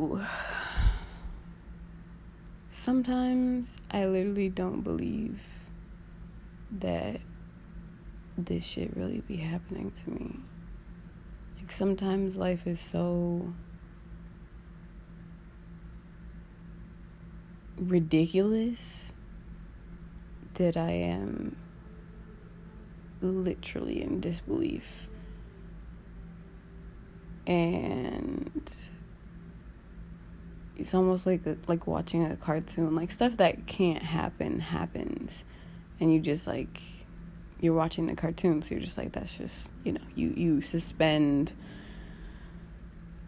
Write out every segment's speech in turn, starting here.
So sometimes I literally don't believe that this shit really be happening to me. Like sometimes life is so ridiculous that I am literally in disbelief. And it's almost like like watching a cartoon. Like stuff that can't happen happens, and you just like you're watching the cartoon, so you're just like that's just you know you you suspend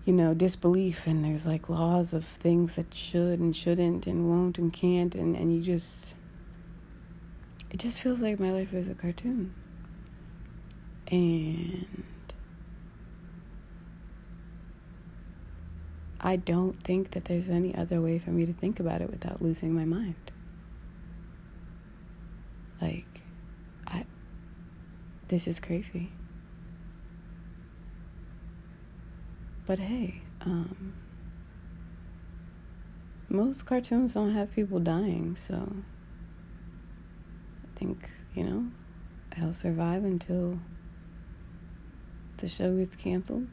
you know disbelief and there's like laws of things that should and shouldn't and won't and can't and and you just it just feels like my life is a cartoon and I don't think that there's any other way for me to think about it without losing my mind. Like, I, this is crazy. But hey, um, most cartoons don't have people dying, so I think, you know, I'll survive until the show gets canceled.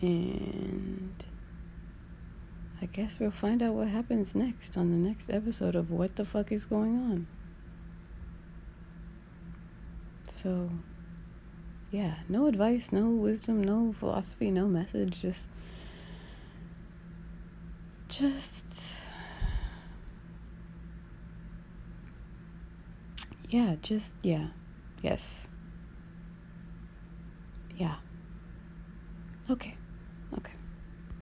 And I guess we'll find out what happens next on the next episode of What the Fuck is Going On. So, yeah, no advice, no wisdom, no philosophy, no message, just. Just. Yeah, just, yeah. Yes. Yeah. Okay.